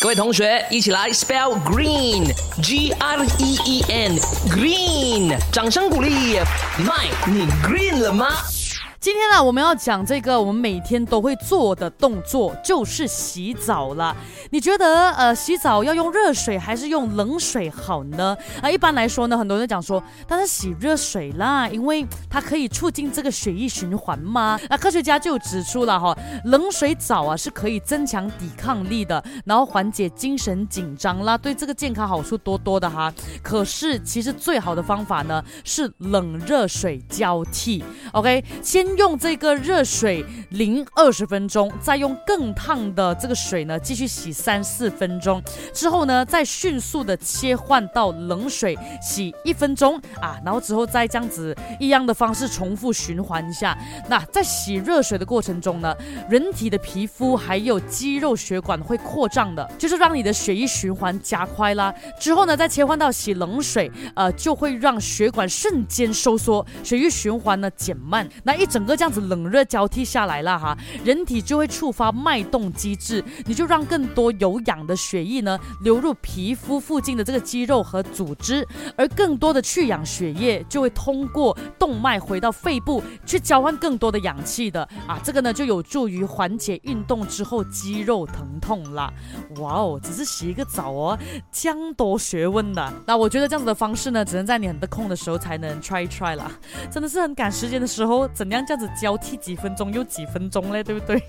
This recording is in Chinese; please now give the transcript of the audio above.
各位同学，一起来 spell green，G R E E N，green，掌声鼓励。麦，你 green 了吗？今天呢，我们要讲这个我们每天都会做的动作，就是洗澡了。你觉得呃，洗澡要用热水还是用冷水好呢？啊，一般来说呢，很多人讲说，但是洗热水啦，因为它可以促进这个血液循环嘛。那科学家就指出了哈，冷水澡啊是可以增强抵抗力的，然后缓解精神紧张啦，对这个健康好处多多的哈。可是其实最好的方法呢是冷热水交替。OK，先用这个热水淋二十分钟，再用更烫的这个水呢继续洗三四分钟，之后呢再迅速的切换到冷水洗一分钟啊，然后之后再这样子一样的方式重复循环一下。那在洗热水的过程中呢，人体的皮肤还有肌肉血管会扩张的，就是让你的血液循环加快啦。之后呢再切换到洗冷水，呃就会让血管瞬间收缩，血液循环呢减慢，那一整。整个这样子冷热交替下来了哈，人体就会触发脉动机制，你就让更多有氧的血液呢流入皮肤附近的这个肌肉和组织，而更多的去氧血液就会通过动脉回到肺部去交换更多的氧气的啊，这个呢就有助于缓解运动之后肌肉疼痛啦。哇哦，只是洗一个澡哦，江多学问的。那我觉得这样子的方式呢，只能在你很得空的时候才能 try try 啦，真的是很赶时间的时候，怎样？这样子交替几分钟又几分钟嘞，对不对？